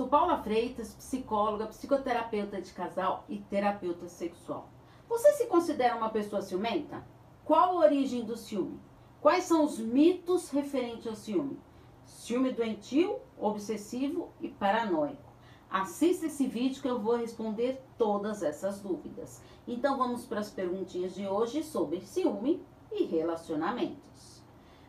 Sou Paula Freitas, psicóloga, psicoterapeuta de casal e terapeuta sexual. Você se considera uma pessoa ciumenta? Qual a origem do ciúme? Quais são os mitos referentes ao ciúme? Ciúme doentio, obsessivo e paranoico. Assista esse vídeo que eu vou responder todas essas dúvidas. Então vamos para as perguntinhas de hoje sobre ciúme e relacionamentos.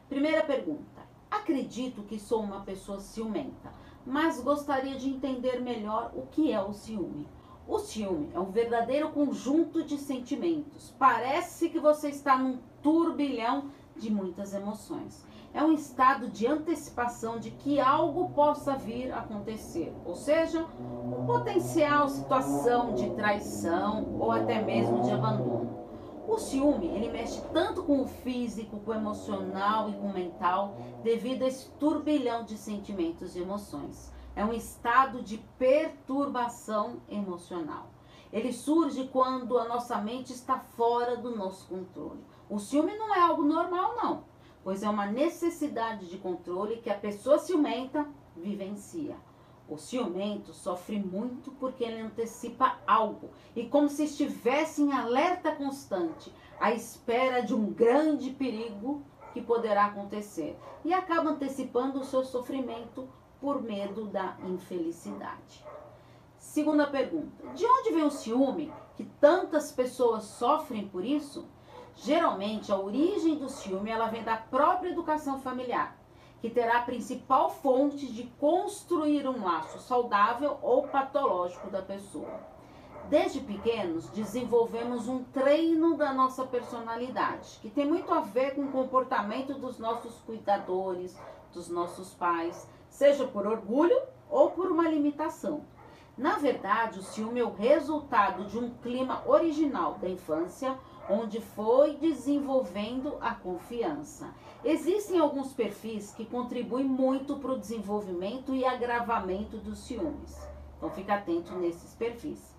Primeira pergunta: Acredito que sou uma pessoa ciumenta, mas gostaria de entender melhor o que é o ciúme. O ciúme é um verdadeiro conjunto de sentimentos. Parece que você está num turbilhão de muitas emoções é um estado de antecipação de que algo possa vir a acontecer, ou seja, uma potencial situação de traição ou até mesmo de abandono. O ciúme, ele mexe tanto com o físico, com o emocional e com o mental, devido a esse turbilhão de sentimentos e emoções. É um estado de perturbação emocional. Ele surge quando a nossa mente está fora do nosso controle. O ciúme não é algo normal, não pois é uma necessidade de controle que a pessoa ciumenta vivencia. O ciumento sofre muito porque ele antecipa algo e como se estivesse em alerta constante, à espera de um grande perigo que poderá acontecer e acaba antecipando o seu sofrimento por medo da infelicidade. Segunda pergunta: de onde vem o ciúme que tantas pessoas sofrem por isso? Geralmente, a origem do ciúme ela vem da própria educação familiar, que terá a principal fonte de construir um laço saudável ou patológico da pessoa. Desde pequenos, desenvolvemos um treino da nossa personalidade, que tem muito a ver com o comportamento dos nossos cuidadores, dos nossos pais, seja por orgulho ou por uma limitação. Na verdade, o ciúme é o resultado de um clima original da infância onde foi desenvolvendo a confiança. Existem alguns perfis que contribuem muito para o desenvolvimento e agravamento dos ciúmes. Então fica atento nesses perfis.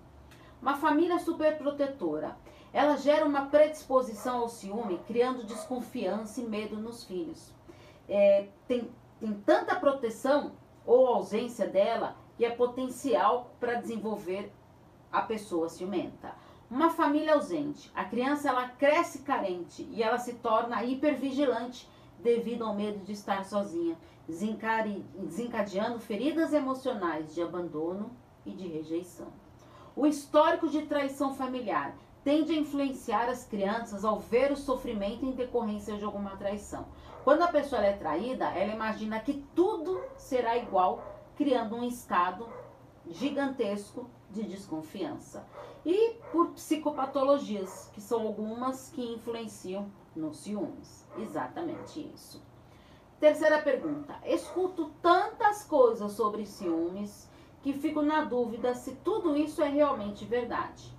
Uma família superprotetora. Ela gera uma predisposição ao ciúme, criando desconfiança e medo nos filhos. É, tem, tem tanta proteção ou ausência dela que é potencial para desenvolver a pessoa ciumenta. Uma família ausente, a criança ela cresce carente e ela se torna hipervigilante devido ao medo de estar sozinha, desencadeando feridas emocionais de abandono e de rejeição. O histórico de traição familiar tende a influenciar as crianças ao ver o sofrimento em decorrência de alguma traição. Quando a pessoa é traída, ela imagina que tudo será igual, criando um estado gigantesco de desconfiança. E por psicopatologias, que são algumas que influenciam nos ciúmes. Exatamente isso. Terceira pergunta. Escuto tantas coisas sobre ciúmes que fico na dúvida se tudo isso é realmente verdade.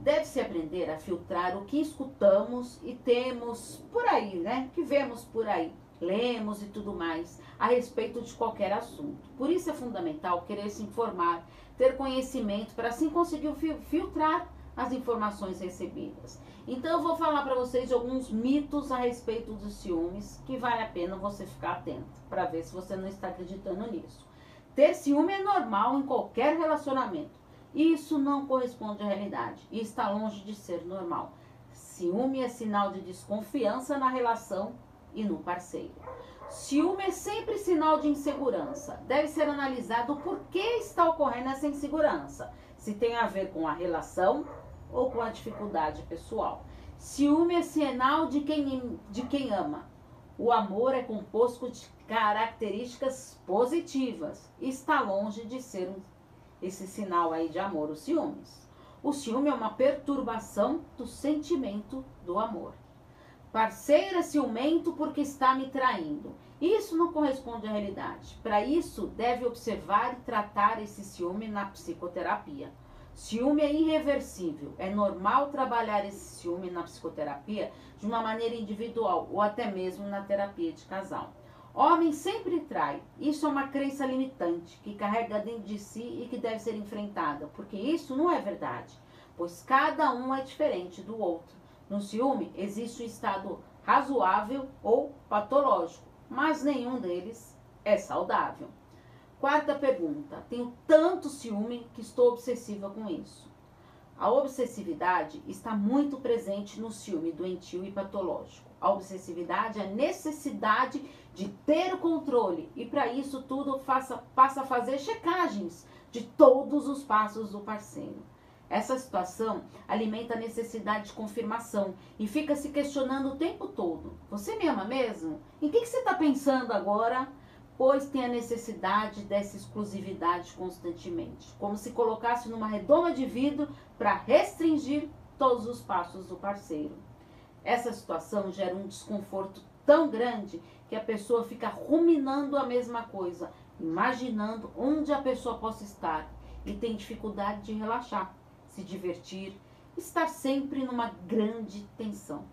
Deve-se aprender a filtrar o que escutamos e temos por aí, né? Que vemos por aí lemos e tudo mais a respeito de qualquer assunto. Por isso é fundamental querer se informar, ter conhecimento para assim conseguir filtrar as informações recebidas. Então eu vou falar para vocês de alguns mitos a respeito dos ciúmes que vale a pena você ficar atento para ver se você não está acreditando nisso. Ter ciúme é normal em qualquer relacionamento. Isso não corresponde à realidade e está longe de ser normal. Ciúme é sinal de desconfiança na relação e no parceiro. Ciúme é sempre sinal de insegurança. Deve ser analisado por que está ocorrendo essa insegurança. Se tem a ver com a relação ou com a dificuldade pessoal. Ciúme é sinal de quem, de quem ama. O amor é composto de características positivas. Está longe de ser esse sinal aí de amor, os ciúmes. O ciúme é uma perturbação do sentimento do amor. Parceira ciumento porque está me traindo. Isso não corresponde à realidade. Para isso, deve observar e tratar esse ciúme na psicoterapia. Ciúme é irreversível. É normal trabalhar esse ciúme na psicoterapia de uma maneira individual ou até mesmo na terapia de casal. Homem sempre trai. Isso é uma crença limitante que carrega dentro de si e que deve ser enfrentada, porque isso não é verdade, pois cada um é diferente do outro. No ciúme, existe o estado razoável ou patológico, mas nenhum deles é saudável. Quarta pergunta. Tenho tanto ciúme que estou obsessiva com isso. A obsessividade está muito presente no ciúme doentio e patológico. A obsessividade é a necessidade de ter o controle e para isso tudo faça, passa a fazer checagens de todos os passos do parceiro. Essa situação alimenta a necessidade de confirmação e fica se questionando o tempo todo. Você me ama mesmo? Em que, que você está pensando agora? Pois tem a necessidade dessa exclusividade constantemente, como se colocasse numa redoma de vidro para restringir todos os passos do parceiro. Essa situação gera um desconforto tão grande que a pessoa fica ruminando a mesma coisa, imaginando onde a pessoa possa estar e tem dificuldade de relaxar se divertir, estar sempre numa grande tensão.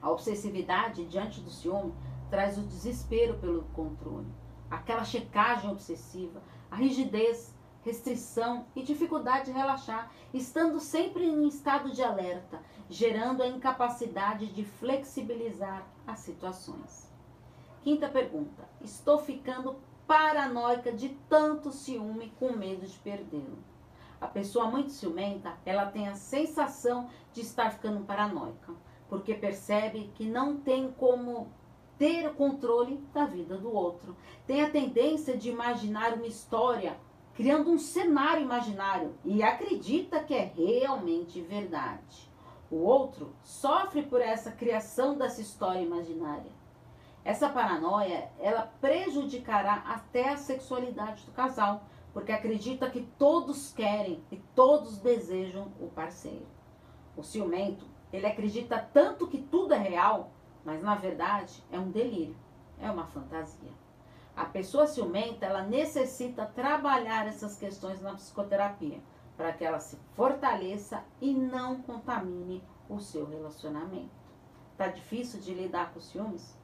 A obsessividade diante do ciúme traz o desespero pelo controle, aquela checagem obsessiva, a rigidez, restrição e dificuldade de relaxar, estando sempre em estado de alerta, gerando a incapacidade de flexibilizar as situações. Quinta pergunta: estou ficando paranoica de tanto ciúme com medo de perdê-lo. A pessoa muito ciumenta, ela tem a sensação de estar ficando paranoica, porque percebe que não tem como ter o controle da vida do outro. Tem a tendência de imaginar uma história, criando um cenário imaginário e acredita que é realmente verdade. O outro sofre por essa criação dessa história imaginária. Essa paranoia, ela prejudicará até a sexualidade do casal, porque acredita que todos querem e todos desejam o parceiro. O ciumento, ele acredita tanto que tudo é real, mas na verdade é um delírio, é uma fantasia. A pessoa ciumenta, ela necessita trabalhar essas questões na psicoterapia, para que ela se fortaleça e não contamine o seu relacionamento. Tá difícil de lidar com ciúmes?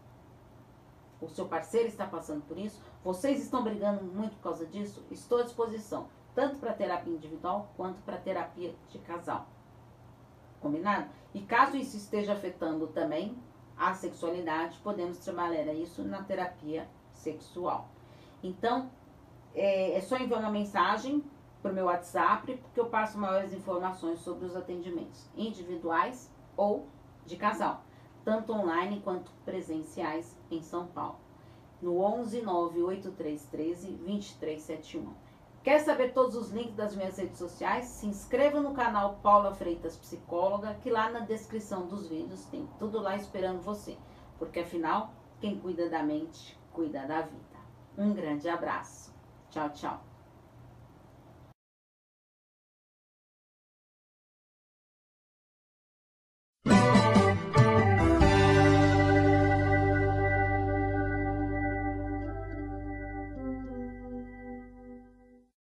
o seu parceiro está passando por isso, vocês estão brigando muito por causa disso, estou à disposição, tanto para terapia individual quanto para terapia de casal. Combinado? E caso isso esteja afetando também a sexualidade, podemos trabalhar isso na terapia sexual. Então, é, é só enviar uma mensagem para o meu WhatsApp, porque eu passo maiores informações sobre os atendimentos individuais ou de casal tanto online quanto presenciais em São Paulo. No 11 98313 2371. Quer saber todos os links das minhas redes sociais? Se inscreva no canal Paula Freitas Psicóloga, que lá na descrição dos vídeos tem tudo lá esperando você. Porque afinal, quem cuida da mente, cuida da vida. Um grande abraço. Tchau, tchau.